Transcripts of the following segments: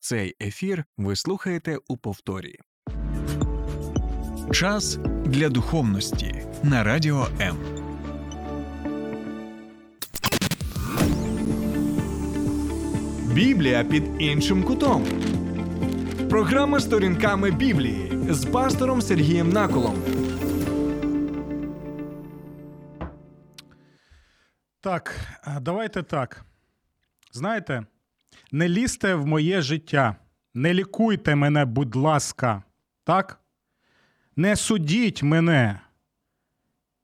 Цей ефір ви слухаєте у повторі. Час для духовності на радіо М. Біблія під іншим кутом. Програма сторінками Біблії з пастором Сергієм Наколом. Так, давайте так. Знаєте, не лізьте в моє життя, не лікуйте мене, будь ласка, так? Не судіть мене.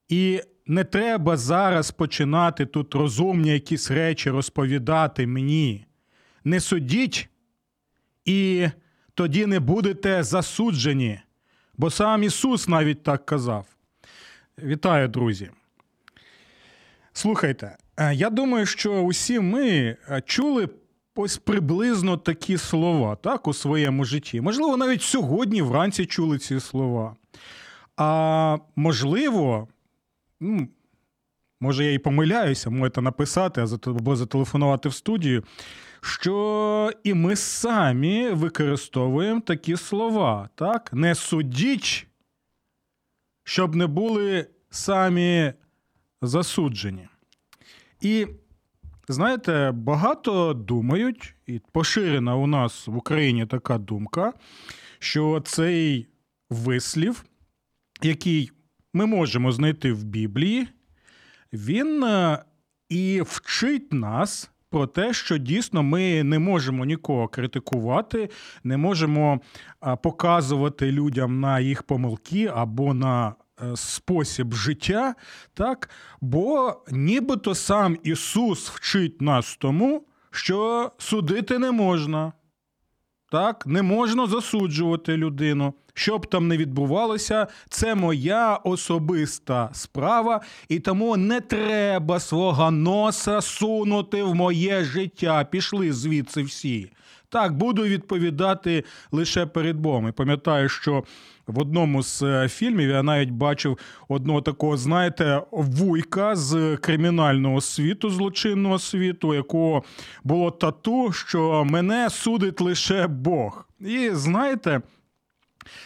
І не треба зараз починати тут розумні якісь речі розповідати мені. Не судіть, і тоді не будете засуджені. Бо сам Ісус навіть так казав. Вітаю, друзі. Слухайте, е, я думаю, що усі ми е, чули ось приблизно такі слова так, у своєму житті. Можливо, навіть сьогодні вранці чули ці слова. А можливо, може, я і помиляюся, можете написати або зателефонувати в студію, що і ми самі використовуємо такі слова. так? Не судіть, щоб не були самі засуджені. І знаєте, багато думають, і поширена у нас в Україні така думка, що цей вислів, який ми можемо знайти в Біблії, він е, і вчить нас. Про те, що дійсно ми не можемо нікого критикувати, не можемо показувати людям на їх помилки або на спосіб життя, так? бо нібито сам Ісус вчить нас тому, що судити не можна. Так, не можна засуджувати людину. Що б там не відбувалося, це моя особиста справа, і тому не треба свого носа сунути в моє життя. Пішли звідси всі. Так, буду відповідати лише перед Богом. І Пам'ятаю, що в одному з е, фільмів я навіть бачив одного такого, знаєте, вуйка з кримінального світу, злочинного світу, якого було тату, що мене судить лише Бог. І знаєте.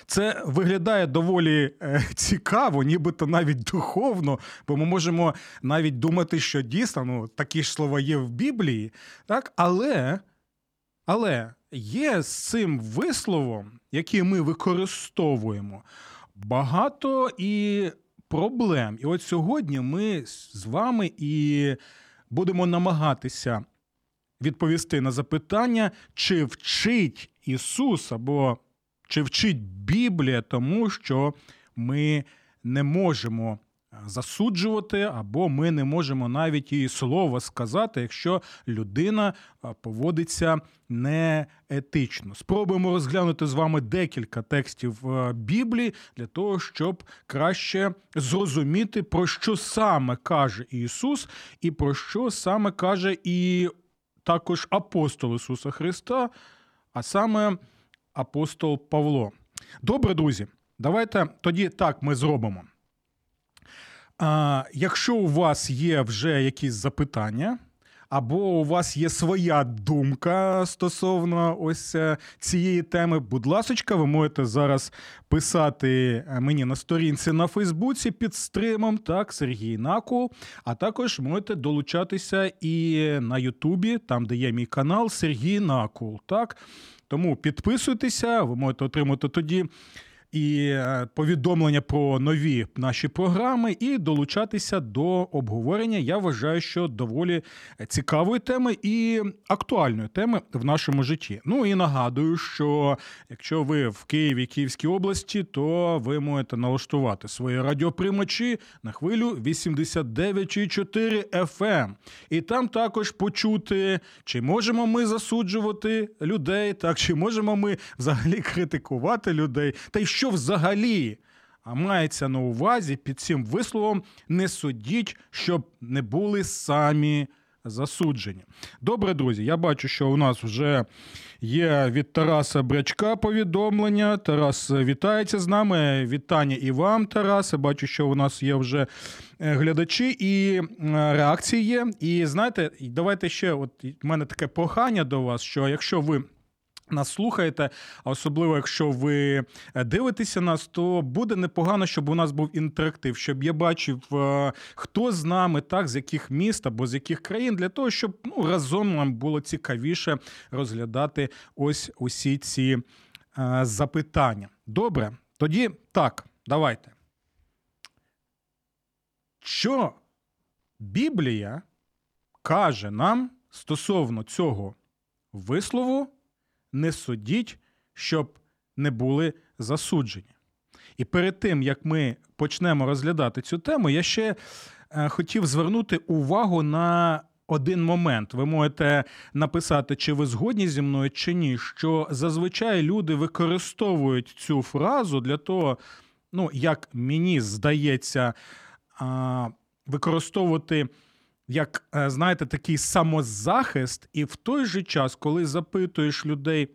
Це виглядає доволі е, цікаво, нібито навіть духовно, бо ми можемо навіть думати, що дійсно ну, такі ж слова є в Біблії, так? але але є з цим висловом, який ми використовуємо, багато і проблем. І от сьогодні ми з вами і будемо намагатися відповісти на запитання, чи вчить Ісус або чи вчить Біблія тому, що ми не можемо засуджувати, або ми не можемо навіть її слова сказати, якщо людина поводиться неетично. Спробуємо розглянути з вами декілька текстів Біблії для того, щоб краще зрозуміти, про що саме каже Ісус, і про що саме каже і також апостол Ісуса Христа, а саме апостол Павло. Добре, друзі, давайте тоді так ми зробимо. А, Якщо у вас є вже якісь запитання, або у вас є своя думка стосовно ось е, цієї теми, будь ласка, ви можете зараз писати е, мені на сторінці на Фейсбуці під стримом, так, Сергій Накул, а також можете долучатися і на Ютубі, там де є мій канал Сергій Накул. так. Тому підписуйтеся, ви можете отримати тоді і е, повідомлення про нові наші програми, і долучатися до обговорення. Я вважаю, що доволі цікавої теми і актуальної теми в нашому житті. Ну і нагадую, що якщо ви в Києві, Київській області, то ви можете налаштувати свої радіоприймачі на хвилю 89,4 FM. І там також почути, чи можемо ми засуджувати людей, так чи можемо ми взагалі критикувати людей, та й що взагалі мається на увазі під цим висловом не судіть, щоб не були самі засуджені. Добре, друзі, я бачу, що у нас вже є від Тараса Брячка повідомлення. Тарас вітається з нами. Вітання і вам, Тарасе. Бачу, що у нас є вже е, глядачі і е, реакції є. І знаєте, давайте ще, от в мене таке прохання до вас, що якщо ви нас слухаєте, а особливо, якщо ви е, дивитеся нас, то буде непогано, щоб у нас був інтерактив, щоб я бачив, е, хто з нами, так, з яких міст або з яких країн, для того, щоб ну, разом нам було цікавіше розглядати ось усі ці е, запитання. Добре, тоді так, давайте. Що Біблія каже нам стосовно цього вислову? Не судіть, щоб не були засуджені. І перед тим, як ми почнемо розглядати цю тему, я ще е, хотів звернути увагу на один момент. Ви можете написати, чи ви згодні зі мною, чи ні, що зазвичай люди використовують цю фразу для того, ну, як мені здається, використовувати як е, знаєте, такий самозахист, і в той же час, коли запитуєш людей,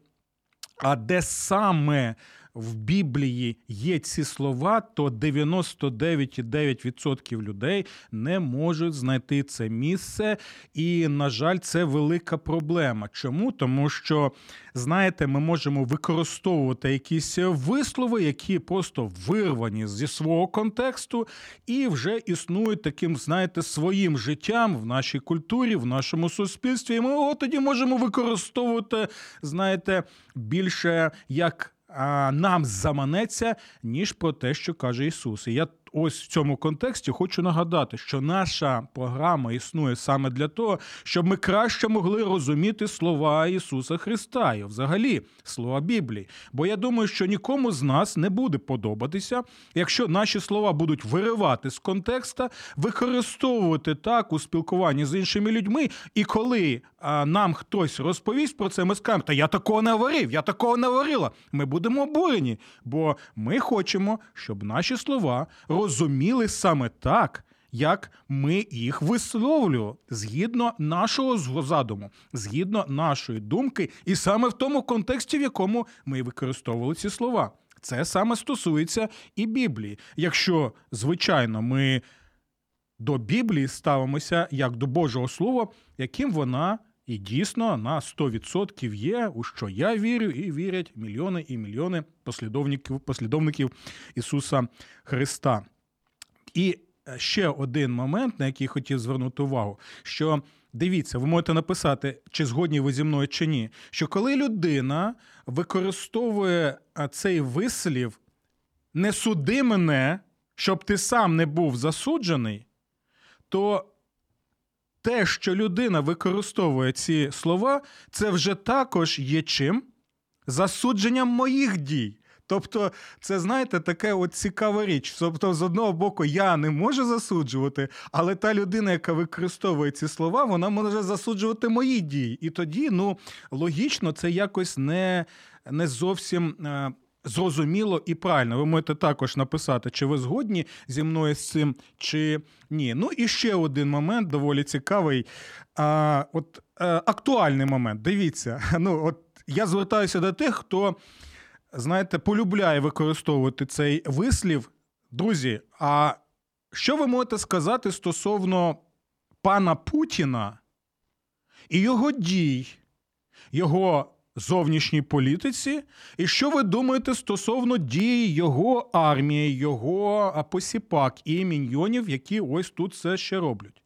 а де саме в Біблії є ці слова, то 99,9% людей не можуть знайти це місце. І, на жаль, це велика проблема. Чому? Тому що, знаєте, ми можемо використовувати якісь вислови, які просто вирвані зі свого контексту, і вже існують таким, знаєте, своїм життям в нашій культурі, в нашому суспільстві. І ми його тоді можемо використовувати, знаєте, більше як нам заманеться, ніж про те, що каже Ісус. І я ось в цьому контексті хочу нагадати, що наша програма існує саме для того, щоб ми краще могли розуміти слова Ісуса Христа і взагалі слова Біблії. Бо я думаю, що нікому з нас не буде подобатися, якщо наші слова будуть виривати з контекста, використовувати так у спілкуванні з іншими людьми. І коли а, нам хтось розповість про це, ми скажемо, та я такого не говорив, я такого не говорила. Ми будемо обурені, бо ми хочемо, щоб наші слова розуміли саме так, як ми їх висловлюємо згідно нашого задуму, згідно нашої думки, і саме в тому контексті, в якому ми використовували ці слова. Це саме стосується і Біблії. Якщо, звичайно, ми до Біблії ставимося як до Божого Слова, яким вона і дійсно на 100% є, у що я вірю, і вірять мільйони і мільйони послідовників послідовників Ісуса Христа. І е, ще один момент, на який хотів звернути увагу, що дивіться, ви можете написати, чи згодні ви зі мною чи ні. Що коли людина використовує е, цей вислів, не суди мене, щоб ти сам не був засуджений, то те, що людина використовує ці слова, це вже також є чим засудженням моїх дій. Тобто, це, знаєте, таке от цікава річ. Тобто, з одного боку, я не можу засуджувати, але та людина, яка використовує ці слова, вона може засуджувати мої дії. І тоді, ну, логічно, це якось не, не зовсім. Е, зрозуміло і правильно. Ви можете також написати, чи ви згодні зі мною з цим, чи ні. Ну і ще один момент доволі цікавий. А, От а, е, актуальний момент. Дивіться, ну от я звертаюся до тих, хто знаєте, полюбляє використовувати цей вислів. Друзі, а що ви можете сказати стосовно пана Путіна і його дій, його зовнішній політиці? І що ви думаєте стосовно дій його армії, його посіпак і міньйонів, які ось тут все ще роблять?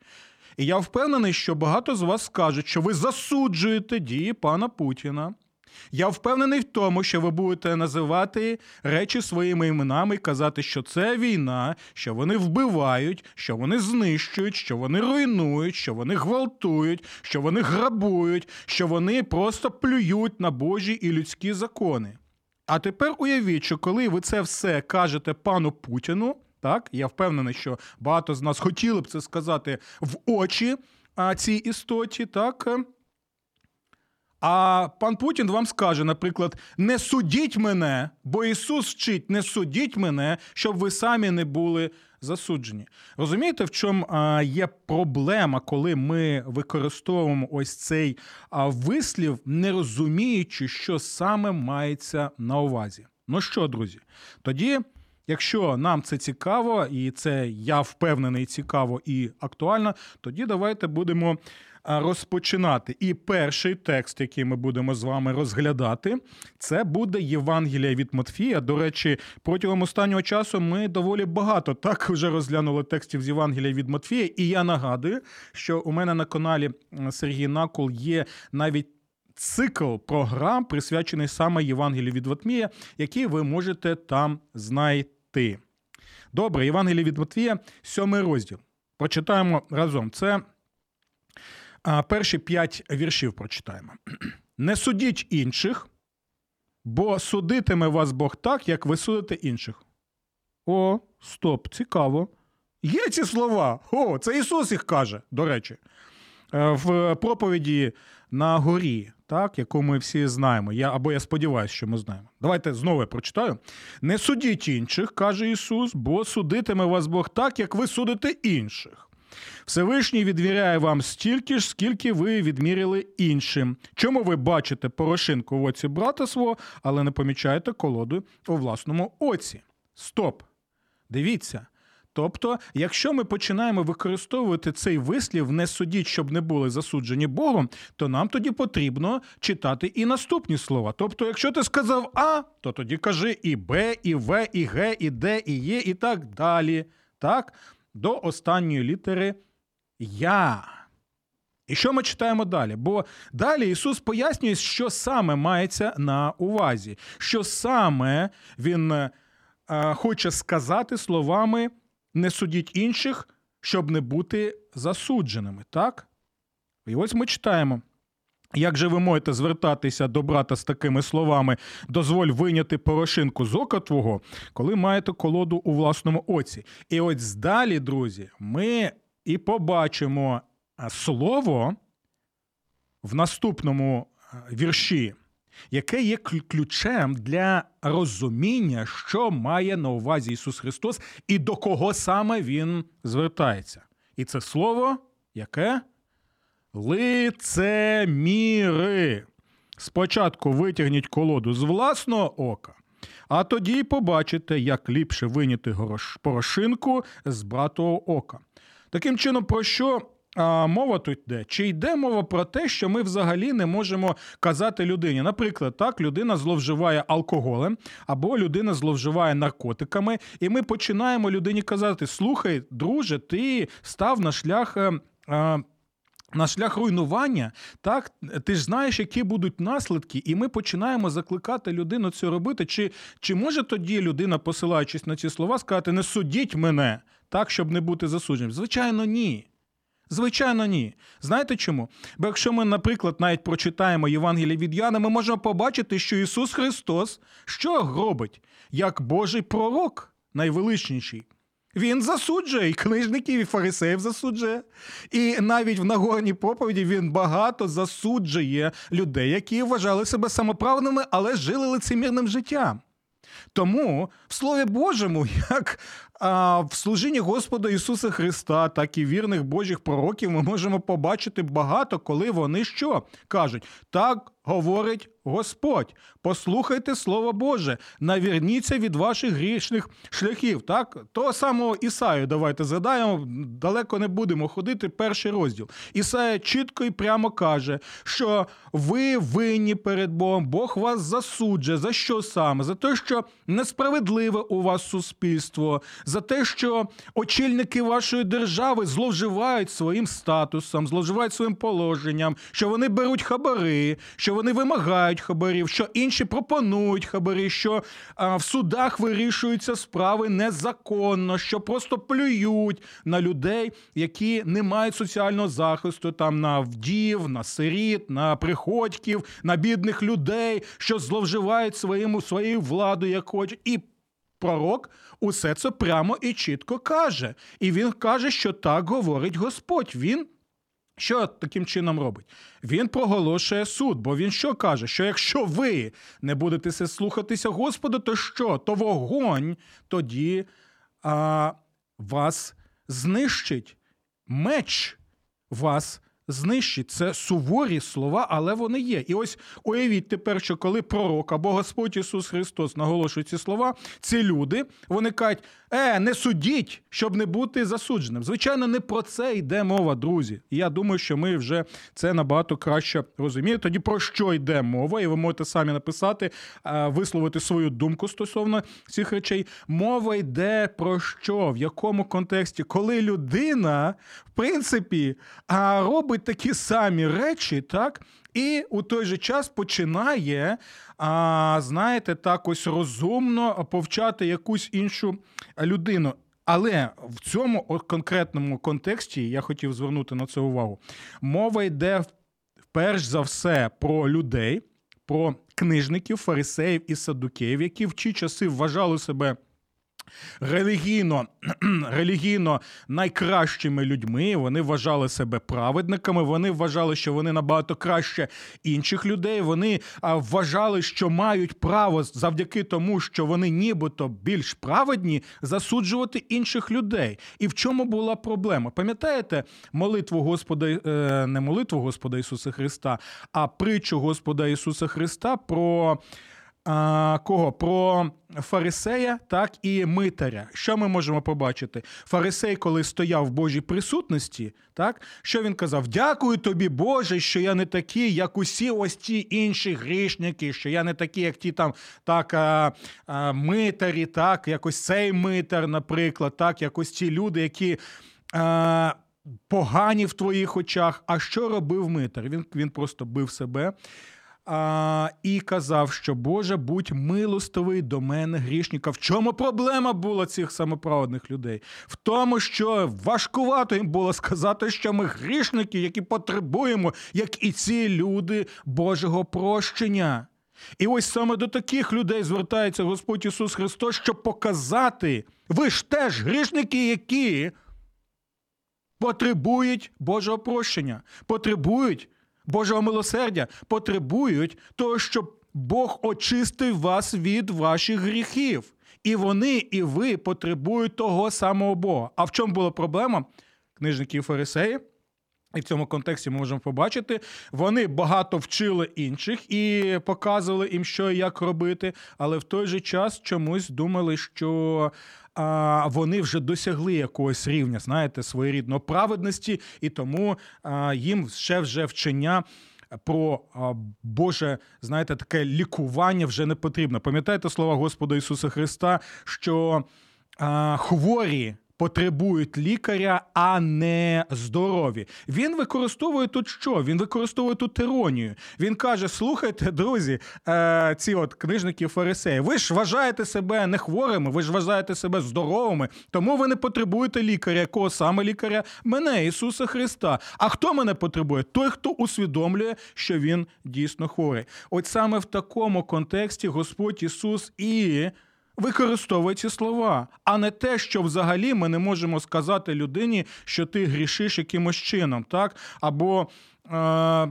І я впевнений, що багато з вас скажуть, що ви засуджуєте дії пана Путіна. Я впевнений в тому, що ви будете називати речі своїми іменами і казати, що це війна, що вони вбивають, що вони знищують, що вони руйнують, що вони гвалтують, що вони грабують, що вони просто плюють на Божі і людські закони. А тепер уявіть, що коли ви це все кажете пану Путіну, так я впевнений, що багато з нас хотіли б це сказати в очі а, цій істоті, так. А пан Путін вам скаже, наприклад, не судіть мене, бо Ісус вчить, не судіть мене, щоб ви самі не були засуджені. Розумієте, в чому є проблема, коли ми використовуємо ось цей вислів, не розуміючи, що саме мається на увазі. Ну що, друзі, тоді. Якщо нам це цікаво, і це я впевнений, цікаво і актуально, тоді давайте будемо розпочинати. І перший текст, який ми будемо з вами розглядати, це буде Євангелія від Матфія. До речі, протягом останнього часу ми доволі багато так вже розглянули текстів з Євангелія від Матфія. І я нагадую, що у мене на каналі Сергій Накол є навіть. Цикл програм присвячений саме Євангелію від Матвія, який ви можете там знайти. Добре, Євангеліє від Матвія, сьомий розділ. Прочитаємо разом. Це перші п'ять віршів прочитаємо. Не судіть інших, бо судитиме вас Бог так, як ви судите інших. О, стоп, цікаво. Є ці слова. О, це Ісус їх каже, до речі. Е, в проповіді на горі, так, яку ми всі знаємо. Я, Або я сподіваюся, що ми знаємо. Давайте знову я прочитаю. Не судіть інших, каже Ісус, бо судитиме вас Бог так, як ви судите інших. Всевишній відвіряє вам стільки ж, скільки ви відміряли іншим. Чому ви бачите порошинку в оці брата свого, але не помічаєте колоду у власному оці? Стоп! Дивіться. Тобто, якщо ми починаємо використовувати цей вислів, не судіть, щоб не були засуджені Богом, то нам тоді потрібно читати і наступні слова. Тобто, якщо ти сказав А, то тоді кажи і Б, і В, і Г, і Д, і Є, і так далі. Так? До останньої літери Я. І що ми читаємо далі? Бо далі Ісус пояснює, що саме мається на увазі, що саме Він е, хоче сказати словами не судіть інших, щоб не бути засудженими. Так? І ось ми читаємо. Як же ви можете звертатися до брата з такими словами дозволь виняти порошинку з ока твого, коли маєте колоду у власному оці? І ось далі, друзі, ми і побачимо слово в наступному вірші яке є ключем для розуміння, що має на увазі Ісус Христос і до кого саме Він звертається. І це слово яке? Лицеміри. Спочатку витягніть колоду з власного ока, а тоді побачите, як ліпше виняти порошинку з братого ока. Таким чином, про що а, мова тут йде? Чи йде мова про те, що ми взагалі не можемо казати людині? Наприклад, так, людина зловживає алкоголем або людина зловживає наркотиками, і ми починаємо людині казати: Слухай, друже, ти став на шлях. А, е, на шлях руйнування, так ти ж знаєш, які будуть наслідки, і ми починаємо закликати людину це робити. Чи чи може тоді людина, посилаючись на ці слова, сказати не судіть мене так, щоб не бути засудженим? Звичайно, ні. Звичайно, ні. Знаєте чому? Бо якщо ми, наприклад, навіть прочитаємо Євангеліє від Яна, ми можемо побачити, що Ісус Христос що робить як Божий пророк найвеличніший. Він засуджує і книжників, і фарисеїв засуджує. І навіть в Нагорній проповіді він багато засуджує людей, які вважали себе самоправними, але жили лицемірним життям. Тому в Слові Божому, як а, в служінні Господа Ісуса Христа, так і вірних Божих пророків, ми можемо побачити багато, коли вони що кажуть: так говорить Господь. Послухайте Слово Боже, навірніться від ваших грішних шляхів. Так, того самого Ісаю, давайте згадаємо, далеко не будемо ходити. Перший розділ. Ісая чітко і прямо каже, що ви винні перед Богом, Бог вас засуджує. За що саме? За те, що несправедливе у вас суспільство, за те, що очільники вашої держави зловживають своїм статусом, зловживають своїм положенням, що вони беруть хабари, що вони вимагають хабарів, що інші пропонують хабарі, що а, в судах вирішуються справи незаконно, що просто плюють на людей, які не мають соціального захисту, там на вдів, на сиріт, на приходьків, на бідних людей, що зловживають своїм, своєю владою, як хочуть. І пророк усе це прямо і чітко каже. І він каже, що так говорить Господь. Він. Що таким чином робить? Він проголошує суд, бо він що каже? Що якщо ви не будете слухатися Господа, то що? То вогонь тоді а, вас знищить, меч вас знищить. Це суворі слова, але вони є. І ось уявіть тепер, що коли пророк або Господь Ісус Христос наголошує ці слова, ці люди вони кажуть, е, не судіть, щоб не бути засудженим. Звичайно, не про це йде мова, друзі. І я думаю, що ми вже це набагато краще розуміємо. Тоді про що йде мова, і ви можете самі написати, висловити свою думку стосовно цих речей. Мова йде про що, в якому контексті, коли людина, в принципі, робить такі самі речі, так. І у той же час починає, а, знаєте, так ось розумно повчати якусь іншу людину. Але в цьому конкретному контексті я хотів звернути на це увагу. Мова йде перш за все про людей, про книжників, фарисеїв і садукеїв, які в ті часи вважали себе релігійно релігійно найкращими людьми. Вони вважали себе праведниками. Вони вважали, що вони набагато краще інших людей. Вони вважали, що мають право завдяки тому, що вони нібито більш праведні, засуджувати інших людей. І в чому була проблема? Пам'ятаєте молитву Господа, е, не молитву Господа Ісуса Христа, а притчу Господа Ісуса Христа про а, Кого? Про фарисея, так і митаря. Що ми можемо побачити? Фарисей, коли стояв в Божій присутності, так що він казав: Дякую тобі, Боже, що я не такий, як усі ось ті інші грішники, що я не такий, як ті там так а, а, митарі, так, якось цей митар, наприклад, так, якось ті люди, які. А, Погані в твоїх очах. А що робив митар? Він він просто бив себе а, і казав, що Боже, будь милостивий до мене грішника. В чому проблема була цих самоправедних людей? В тому, що важкувато їм було сказати, що ми грішники, які потребуємо, як і ці люди Божого прощення. І ось саме до таких людей звертається Господь Ісус Христос, щоб показати, ви ж теж грішники, які потребують Божого прощення, потребують Божого милосердя потребують того, щоб Бог очистив вас від ваших гріхів. І вони, і ви потребують того самого Бога. А в чому була проблема? Книжники і фарисеї. І в цьому контексті ми можемо побачити, вони багато вчили інших і показували їм, що і як робити, але в той же час чомусь думали, що а, вони вже досягли якогось рівня, знаєте, своєрідної праведності, і тому а, їм ще вже вчення. Про Боже, знаєте, таке лікування вже не потрібно. Пам'ятаєте слова Господа Ісуса Христа, що а, хворі потребують лікаря, а не здорові. Він використовує тут що? Він використовує тут іронію. Він каже: слухайте, друзі, е, ці от книжники фарисеї, ви ж вважаєте себе не хворими, ви ж вважаєте себе здоровими, тому ви не потребуєте лікаря. Якого саме лікаря? Мене, Ісуса Христа. А хто мене потребує? Той, хто усвідомлює, що він дійсно хворий. От саме в такому контексті Господь Ісус і використовує ці слова, а не те, що взагалі ми не можемо сказати людині, що ти грішиш якимось чином, так? Або. Е-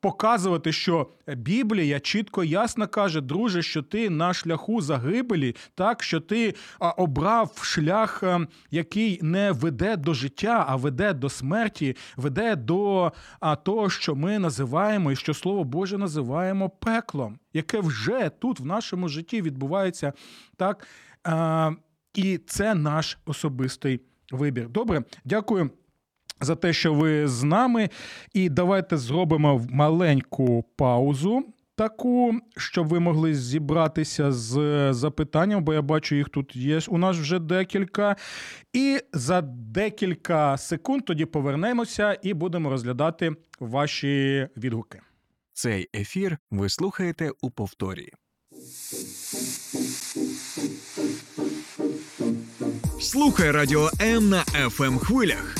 показувати, що Біблія чітко ясно каже, друже, що ти на шляху загибелі, так що ти обрав шлях, е, який не веде до життя, а веде до смерті, веде до того, що ми називаємо і що слово Боже називаємо пеклом, яке вже тут в нашому житті відбувається так. І це наш особистий вибір. Добре, дякую за те, що ви з нами. І давайте зробимо маленьку паузу. Таку, щоб ви могли зібратися з запитанням, бо я бачу, їх тут є. У нас вже декілька. І за декілька секунд тоді повернемося і будемо розглядати ваші відгуки. Цей ефір ви слухаєте у повторі. Слухай радіо М на fm ем хвилях.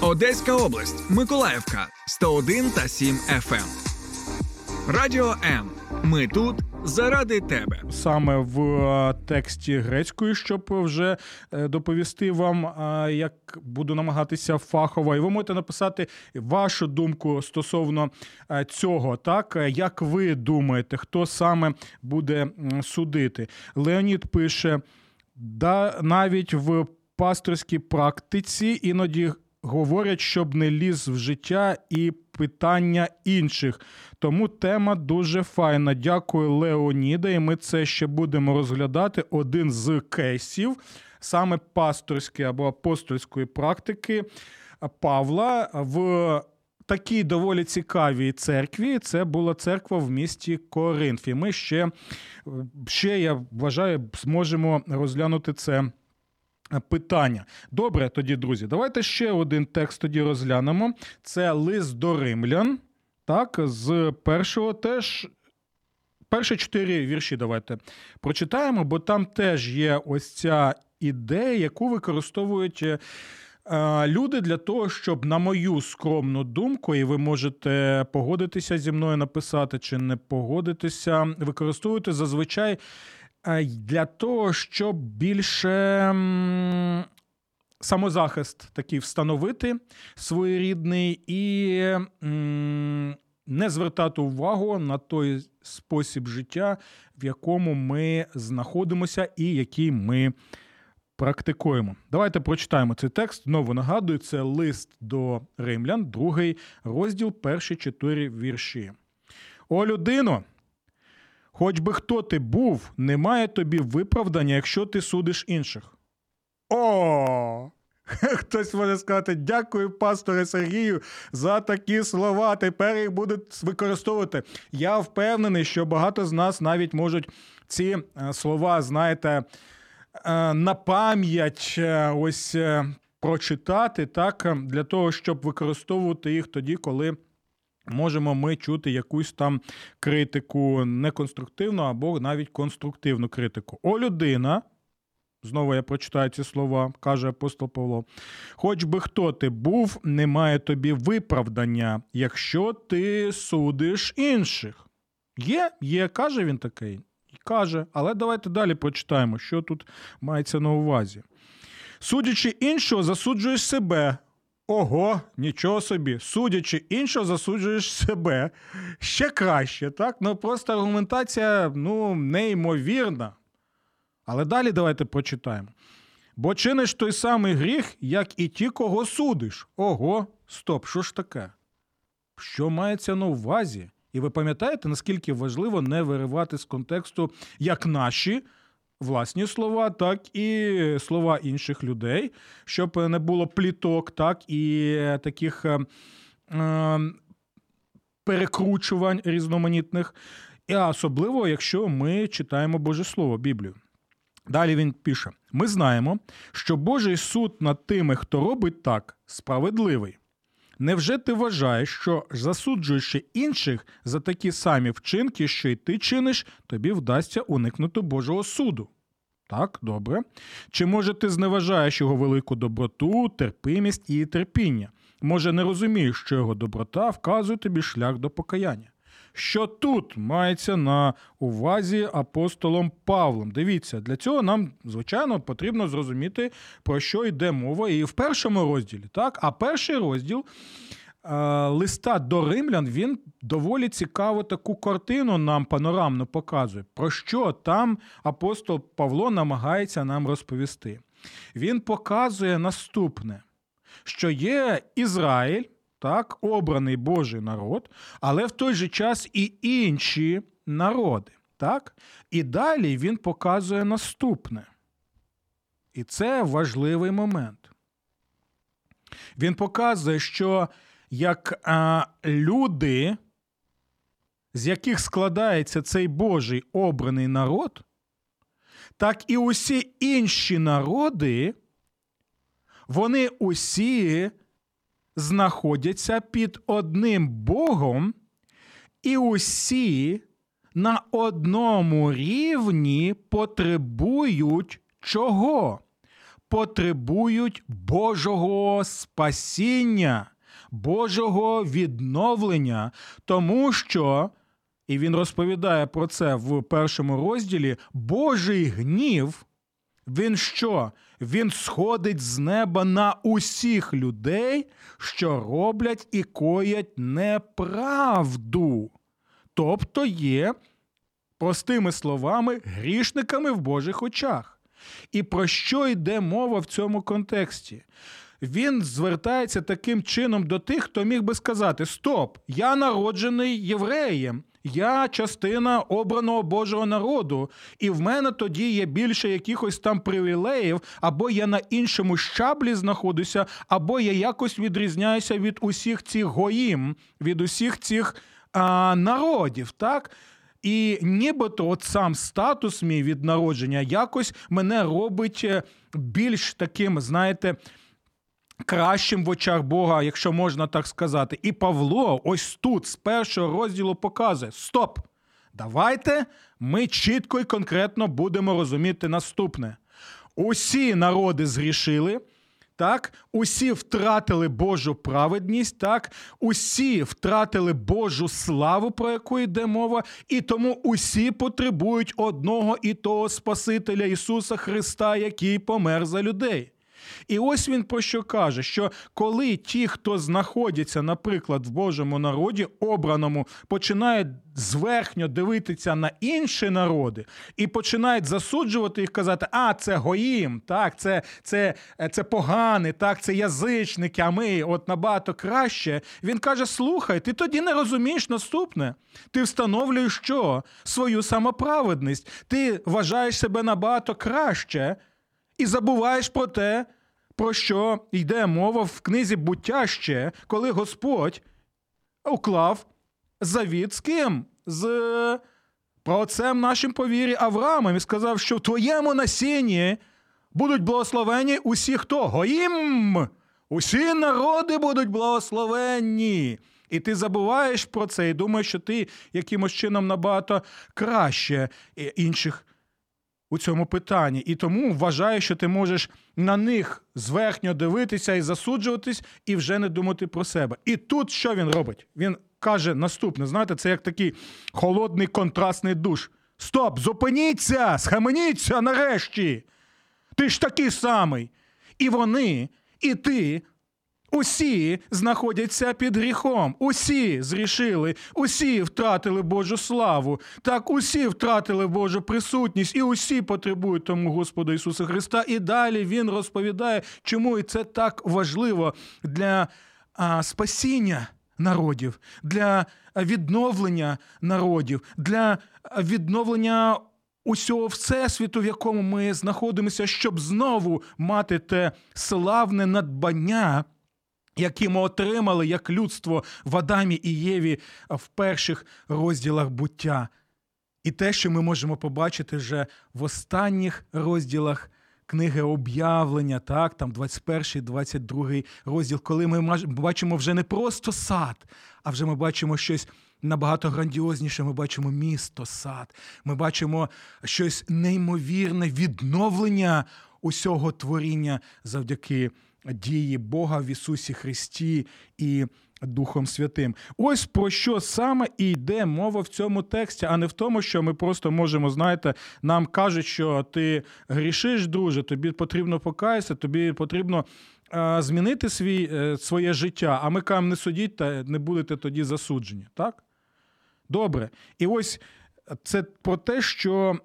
Одеська область, Миколаївка 101 та 7 FM. Радіо М. Ми тут заради тебе. саме в е, тексті грецької, щоб вже е, доповісти вам, е, як буду намагатися фахово. І ви можете написати вашу думку стосовно цього. Так, як ви думаєте, хто саме буде судити? Леонід пише: да, навіть в пасторській практиці іноді. Говорять, щоб не ліз в життя і питання інших. Тому тема дуже файна. Дякую, Леоніда. І ми це ще будемо розглядати. Один з кейсів, саме пасторської або апостольської практики Павла в такій доволі цікавій церкві. Це була церква в місті Коринфі. Ми ще, ще я вважаю, зможемо розглянути це. Питання. Добре, тоді, друзі, давайте ще один текст тоді розглянемо. Це лист до римлян. Так, з першого теж. Перші чотири вірші давайте прочитаємо, бо там теж є ось ця ідея, яку використовують е, люди для того, щоб, на мою скромну думку, і ви можете погодитися зі мною написати чи не погодитися, використовуєте зазвичай е, для того, щоб більше самозахист такий встановити своєрідний і не звертати увагу на той спосіб життя, в якому ми знаходимося і який ми практикуємо. Давайте прочитаємо цей текст. Знову нагадую, це лист до римлян, другий розділ, перші чотири вірші. О, людино! Хоч би хто ти був, немає тобі виправдання, якщо ти судиш інших. О! Хтось може сказати, дякую, пасторе Сергію, за такі слова. Тепер їх будуть використовувати. Я впевнений, що багато з нас навіть можуть ці е, слова, знаєте, е, на пам'ять е, ось прочитати, так, для того, щоб використовувати їх тоді, коли. Можемо ми чути якусь там критику неконструктивну або навіть конструктивну критику. О, людина, знову я прочитаю ці слова, каже апостол Павло. Хоч би хто ти був, немає тобі виправдання, якщо ти судиш інших. Є, є, каже він такий. Каже, але давайте далі прочитаємо, що тут мається на увазі. Судячи іншого, засуджуєш себе. Ого, нічого собі. Судячи іншого, засуджуєш себе. Ще краще, так? Ну просто аргументація ну, неймовірна. Але далі давайте прочитаємо. Бо чиниш той самий гріх, як і ті, кого судиш. Ого, стоп, що ж таке? Що мається на увазі? І ви пам'ятаєте, наскільки важливо не виривати з контексту як наші власні слова, так і слова інших людей, щоб не було пліток, так і таких е, е, перекручувань різноманітних, і особливо, якщо ми читаємо Боже Слово, Біблію. Далі він пише: ми знаємо, що Божий суд над тими, хто робить так, справедливий. Невже ти вважаєш, що засуджуючи інших за такі самі вчинки, що й ти чиниш, тобі вдасться уникнути Божого суду? Так, добре. Чи може ти зневажаєш його велику доброту, терпимість і терпіння? Може, не розумієш, що його доброта вказує тобі шлях до покаяння? Що тут мається на увазі апостолом Павлом? Дивіться, для цього нам, звичайно, потрібно зрозуміти, про що йде мова і в першому розділі. Так? А перший розділ е, листа до римлян він доволі цікаву таку картину нам панорамно показує, про що там апостол Павло намагається нам розповісти. Він показує наступне, що є Ізраїль так, обраний Божий народ, але в той же час і інші народи. Так? І далі він показує наступне. І це важливий момент. Він показує, що як а, люди, з яких складається цей Божий обраний народ, так і усі інші народи, вони усі знаходяться під одним Богом, і усі на одному рівні потребують чого? потребують Божого спасіння, Божого відновлення, тому що, і він розповідає про це в першому розділі, Божий гнів. Він що? Він сходить з неба на усіх людей, що роблять і коять неправду. Тобто є, простими словами, грішниками в Божих очах. І про що йде мова в цьому контексті? Він звертається таким чином до тих, хто міг би сказати: Стоп, я народжений євреєм, я частина обраного Божого народу, і в мене тоді є більше якихось там привілеїв, або я на іншому щаблі знаходжуся, або я якось відрізняюся від усіх цих гоїм, від усіх цих а, народів. так? І нібито от сам статус мій від народження якось мене робить е, більш таким, знаєте, кращим в очах Бога, якщо можна так сказати. І Павло ось тут з першого розділу показує: Стоп! Давайте ми чітко і конкретно будемо розуміти наступне: усі народи згрішили. Так, усі втратили Божу праведність, так, усі втратили Божу славу, про яку йде мова, і тому усі потребують одного і того Спасителя Ісуса Христа, який помер за людей. І ось він про що каже: що коли ті, хто знаходяться, наприклад, в Божому народі, обраному, починають зверхньо дивитися на інші народи і починають засуджувати їх, казати, а це гоїм, так, це це, це поганий, так, це язичники, а ми от набагато краще. Він каже: слухай, ти тоді не розумієш наступне. Ти встановлюєш що? Свою самоправедність. Ти вважаєш себе набагато краще. І забуваєш про те, про що йде мова в книзі буття ще, коли Господь уклав завіт з ким? З праотцем нашим по вірі Авраамом і сказав, що в твоєму насінні будуть благословені усі хто? Гоїм! Усі народи будуть благословенні. І ти забуваєш про це і думаєш, що ти якимось чином набагато краще інших у цьому питанні, і тому вважаю, що ти можеш на них зверхньо дивитися і засуджуватись, і вже не думати про себе. І тут що він робить? Він каже наступне: знаєте, це як такий холодний контрастний душ. Стоп, зупиніться, схаменіться нарешті. Ти ж такий самий. І вони, і ти Усі знаходяться під гріхом, усі зрішили, усі втратили Божу славу, так усі втратили Божу присутність, і усі потребують тому Господа Ісуса Христа. І далі Він розповідає, чому і це так важливо для а, спасіння народів, для відновлення народів, для відновлення. Усього всесвіту, в якому ми знаходимося, щоб знову мати те славне надбання, які ми отримали як людство в Адамі і Єві в перших розділах буття. І те, що ми можемо побачити вже в останніх розділах книги об'явлення, так, там 21, 22 розділ, коли ми бачимо вже не просто сад, а вже ми бачимо щось набагато грандіозніше. Ми бачимо місто, сад, ми бачимо щось неймовірне відновлення усього творіння завдяки дії Бога в Ісусі Христі і Духом Святим. Ось про що саме і йде мова в цьому тексті, а не в тому, що ми просто можемо, знаєте, нам кажуть, що ти грішиш, друже, тобі потрібно покаятися, тобі потрібно. Змінити свій, е, своє життя, а ми кажемо, не судіть, та не будете тоді засуджені. Так? Добре. І ось це про те, що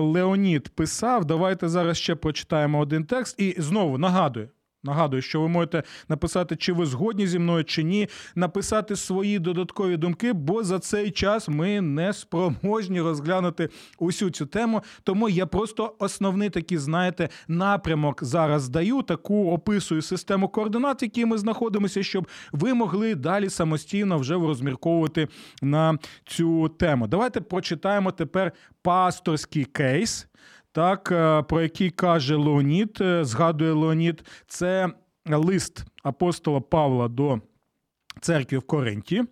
Леонід писав. Давайте зараз ще прочитаємо один текст. І знову нагадую: Нагадую, що ви можете написати, чи ви згодні зі мною, чи ні, написати свої додаткові думки, бо за цей час ми не спроможні розглянути усю цю тему. Тому я просто основний такий, знаєте, напрямок зараз даю, таку описую систему координат, які ми знаходимося, щоб ви могли далі самостійно вже розмірковувати на цю тему. Давайте прочитаємо тепер пасторський кейс так, е, про який каже Леонід, е, згадує Леонід, це лист апостола Павла до церкви в Коринті.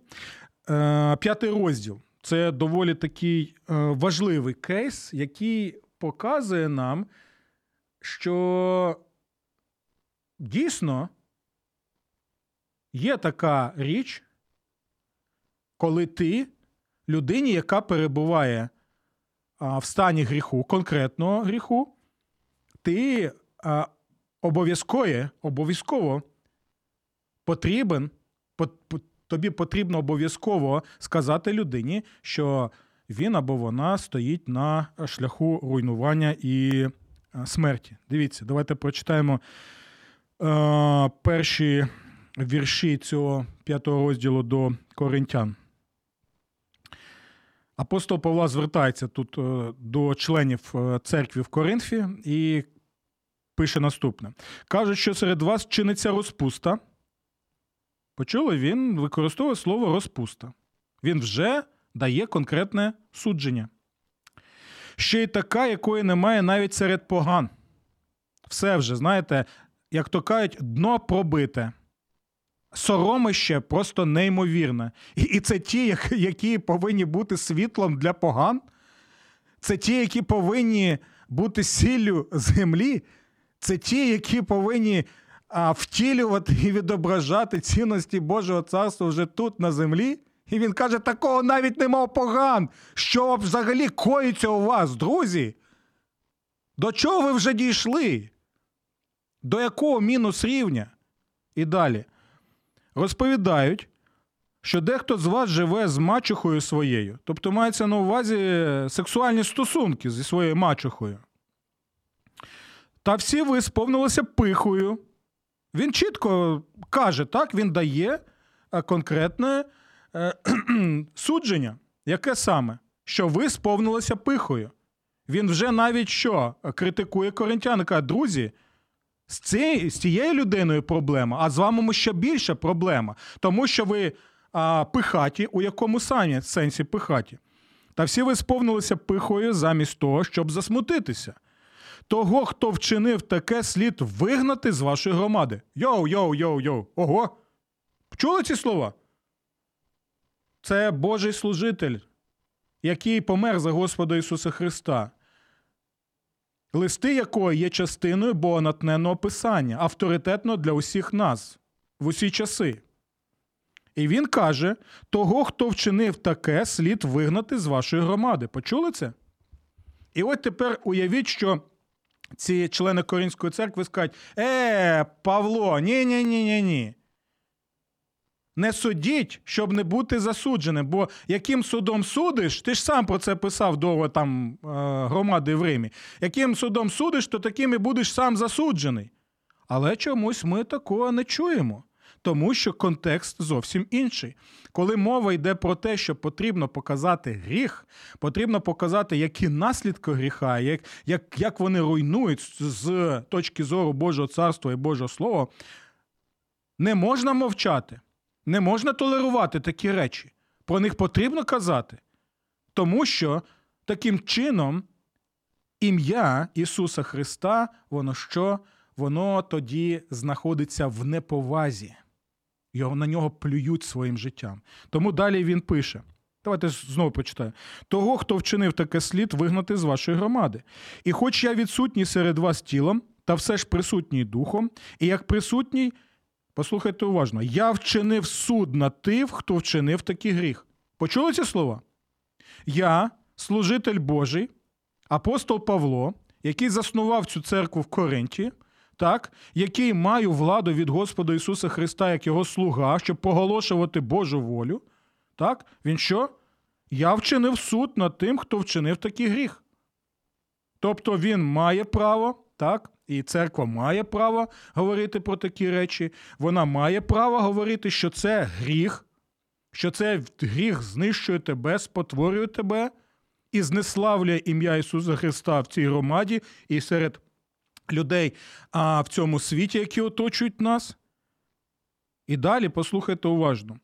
Е, п'ятий розділ. Це доволі такий важливий кейс, який показує нам, що дійсно є така річ, коли ти людині, яка перебуває в стані гріху, конкретного гріху, ти обов'язково, обов'язково потрібен, по, по, тобі потрібно обов'язково сказати людині, що він або вона стоїть на шляху руйнування і смерті. Дивіться, давайте прочитаємо перші вірші цього п'ятого розділу до Коринтян. Апостол Павла звертається тут е, до членів е, церкви в Коринфі і пише наступне: кажуть, що серед вас чиниться розпуста. Почули, він використовує слово розпуста. Він вже дає конкретне судження. Ще й така, якої немає навіть серед поган. Все вже, знаєте, як то кажуть, дно пробите. Соромище просто неймовірне. І, це ті, які повинні бути світлом для поган. Це ті, які повинні бути сіллю землі. Це ті, які повинні а, втілювати і відображати цінності Божого царства вже тут, на землі. І він каже: такого навіть нема поган. Що взагалі коїться у вас, друзі? До чого ви вже дійшли? До якого мінус рівня? І далі. Розповідають, що дехто з вас живе з мачухою своєю, тобто мається на увазі сексуальні стосунки зі своєю мачухою. Та всі ви сповнилися пихою. Він чітко каже, так, він дає конкретне е, судження. Яке саме? Що ви сповнилися пихою. Він вже навіть що критикує коринтян, каже, друзі. З цією, з цією людиною проблема, а з вами ще більша проблема, тому що ви а, пихаті, у якому самі сенсі пихаті. Та всі ви сповнилися пихою замість того, щоб засмутитися. Того, хто вчинив таке, слід вигнати з вашої громади. Йоу, йоу, йоу, йоу. Ого. Чули ці слова? Це Божий служитель, який помер за Господа Ісуса Христа листи якої є частиною богонатненного писання, авторитетно для усіх нас в усі часи. І він каже: того, хто вчинив таке, слід вигнати з вашої громади. Почули це? І от тепер уявіть, що ці члени Коринської церкви скажуть: Е, Павло, ні-ні-ні-ні-ні не судіть, щоб не бути засудженим. Бо яким судом судиш, ти ж сам про це писав довго там е, громади в Римі. Яким судом судиш, то таким і будеш сам засуджений. Але чомусь ми такого не чуємо. Тому що контекст зовсім інший. Коли мова йде про те, що потрібно показати гріх, потрібно показати, які наслідки гріха, як як, як вони руйнують з точки зору Божого царства і Божого Слова, не можна мовчати. Не можна толерувати такі речі. Про них потрібно казати. Тому що таким чином ім'я Ісуса Христа, воно що? Воно тоді знаходиться в неповазі. Його на нього плюють своїм життям. Тому далі він пише: давайте знову прочитаю: того, хто вчинив таке слід, вигнати з вашої громади. І хоч я відсутній серед вас тілом, та все ж присутній духом, і як присутній. Послухайте уважно. Я вчинив суд над тих, хто вчинив такий гріх. Почули ці слова? Я, служитель Божий, апостол Павло, який заснував цю церкву в Коринті, так, який маю владу від Господа Ісуса Христа як його слуга, щоб поголошувати Божу волю. Так, Він що? Я вчинив суд над тим, хто вчинив такий гріх. Тобто він має право, так, і церква має право говорити про такі речі. Вона має право говорити, що це гріх, що це гріх знищує тебе, спотворює тебе і знеславлює ім'я Ісуса Христа в цій громаді і серед людей а в цьому світі, які оточують нас. І далі послухайте уважно.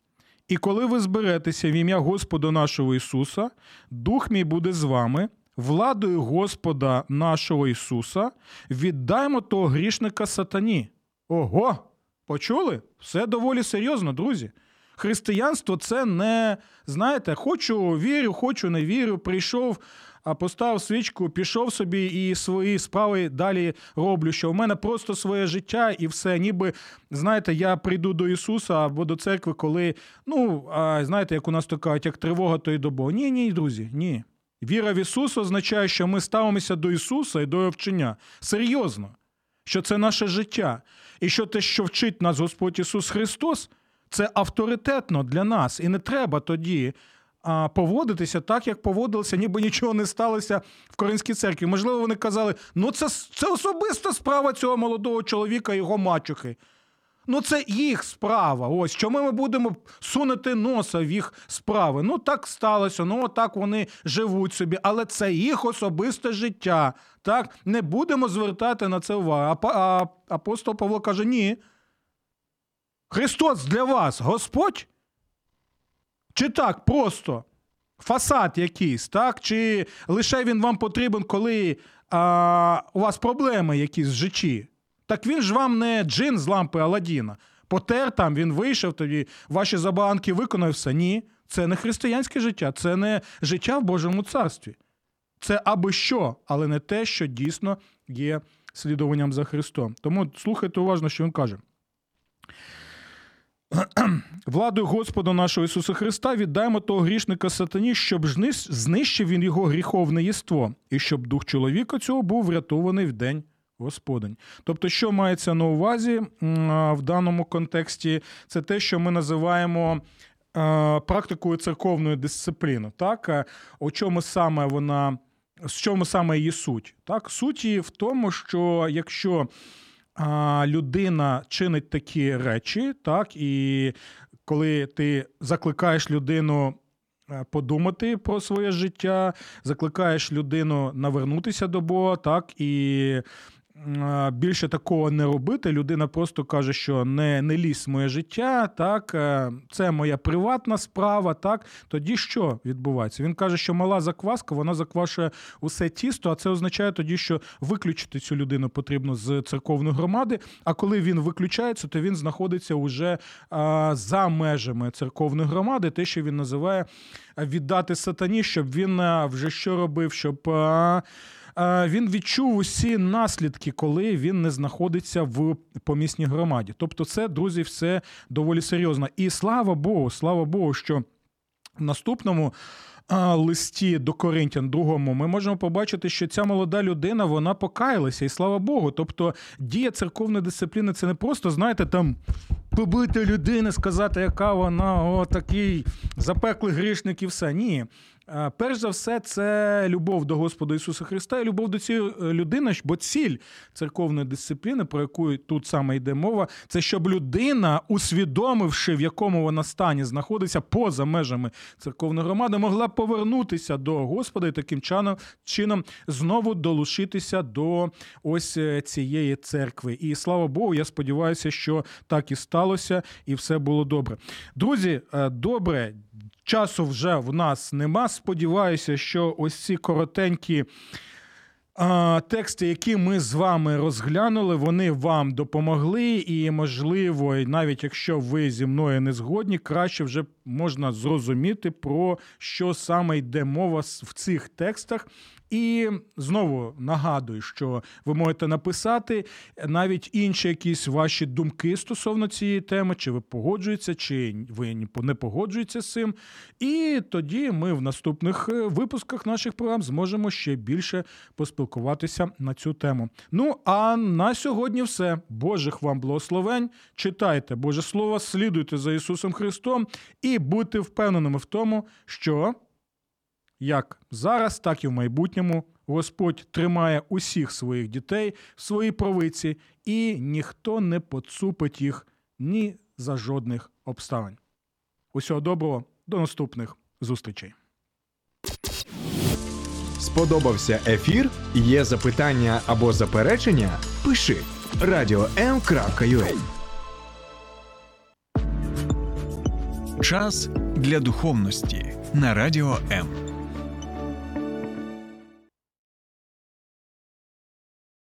І коли ви зберетеся в ім'я Господа нашого Ісуса, Дух мій буде з вами владою Господа нашого Ісуса віддаймо того грішника сатані. Ого! Почули? Все доволі серйозно, друзі. Християнство це не, знаєте, хочу вірю, хочу не вірю, прийшов, а поставив свічку, пішов собі і свої справи далі роблю. Що в мене просто своє життя і все. Ніби знаєте, я прийду до Ісуса або до церкви, коли ну знаєте, як у нас то кажуть, як тривога, то й до Бога. Ні, ні, друзі, ні. Віра в Ісуса означає, що ми ставимося до Ісуса і до Його вчення. Серйозно, що це наше життя. І що те, що вчить нас Господь Ісус Христос, це авторитетно для нас. І не треба тоді поводитися так, як поводилися, ніби нічого не сталося в Коринській церкві. Можливо, вони казали, ну це, це особиста справа цього молодого чоловіка його мачухи. Ну, це їх справа. Ось чому ми будемо сунути носа в їх справи. Ну, так сталося, ну так вони живуть собі, але це їх особисте життя. Так, не будемо звертати на це увагу. А апостол Павло каже: ні. Христос для вас Господь? Чи так просто фасад якийсь, так? Чи лише він вам потрібен, коли а, у вас проблеми якісь в житті? Так він ж вам не джин з лампи Аладдіна. Потер там, він вийшов, тоді ваші забаганки виконав все. Ні, це не християнське життя, це не життя в Божому царстві. Це аби що, але не те, що дійсно є слідуванням за Христом. Тому слухайте уважно, що він каже. Владою Господа нашого Ісуса Христа віддаємо того грішника сатані, щоб знищив він його гріховне єство, і щоб дух чоловіка цього був врятований в день Господень. Тобто, що мається на увазі в даному контексті, це те, що ми називаємо практикою церковної дисципліни. Так? У чому саме вона, з чому саме її суть? Так? Суть її в тому, що якщо людина чинить такі речі, так, і коли ти закликаєш людину. Подумати про своє життя, закликаєш людину навернутися до Бога, так і більше такого не робити. Людина просто каже, що не не лізь моє життя, так е, це моя приватна справа. Так тоді що відбувається? Він каже, що мала закваска, вона заквашує усе тісто. А це означає тоді, що виключити цю людину потрібно з церковної громади. А коли він виключається, то він знаходиться уже за межами церковної громади, те, що він називає віддати сатані, щоб він вже що робив, щоб він відчув усі наслідки, коли він не знаходиться в помісній громаді. Тобто, це, друзі, все доволі серйозно. І слава Богу, слава Богу, що в наступному. Листі до Коринтян, другому, ми можемо побачити, що ця молода людина вона покаялася, і слава Богу. Тобто дія церковної дисципліни це не просто, знаєте, там побити людину, сказати, яка вона о, такий запеклий грішник і все. Ні. Е, перш за все, це любов до Господа Ісуса Христа і любов до цієї е, людини, бо ціль церковної дисципліни, про яку тут саме йде мова, це щоб людина, усвідомивши, в якому вона стані знаходиться поза межами церковної громади, могла повернутися до Господа і таким чином знову долучитися до ось е, цієї церкви. І слава Богу, я сподіваюся, що так і сталося, і все було добре. Друзі, добре. Часу вже в нас нема. Сподіваюся, що ось ці коротенькі тексти, які ми з вами розглянули, вони вам допомогли. І, можливо, навіть якщо ви зі мною не згодні, краще вже можна зрозуміти, про що саме йде мова в цих текстах. І знову нагадую, що ви можете написати навіть інші якісь ваші думки стосовно цієї теми, чи ви погоджуєтеся, чи ви не погоджуєтеся з цим. І тоді ми в наступних е, випусках наших програм зможемо ще більше поспілкуватися на цю тему. Ну а на сьогодні все. Божих вам благословень. Читайте Боже Слово, слідуйте за Ісусом Христом і будьте впевненими в тому, що як зараз, так і в майбутньому Господь тримає усіх своїх дітей в своїй провиці, і ніхто не поцупить їх ні за жодних обставин. Усього доброго, до наступних зустрічей. Сподобався ефір? Є запитання або заперечення? Пиши radio.m.ua Час для духовності на радіо М.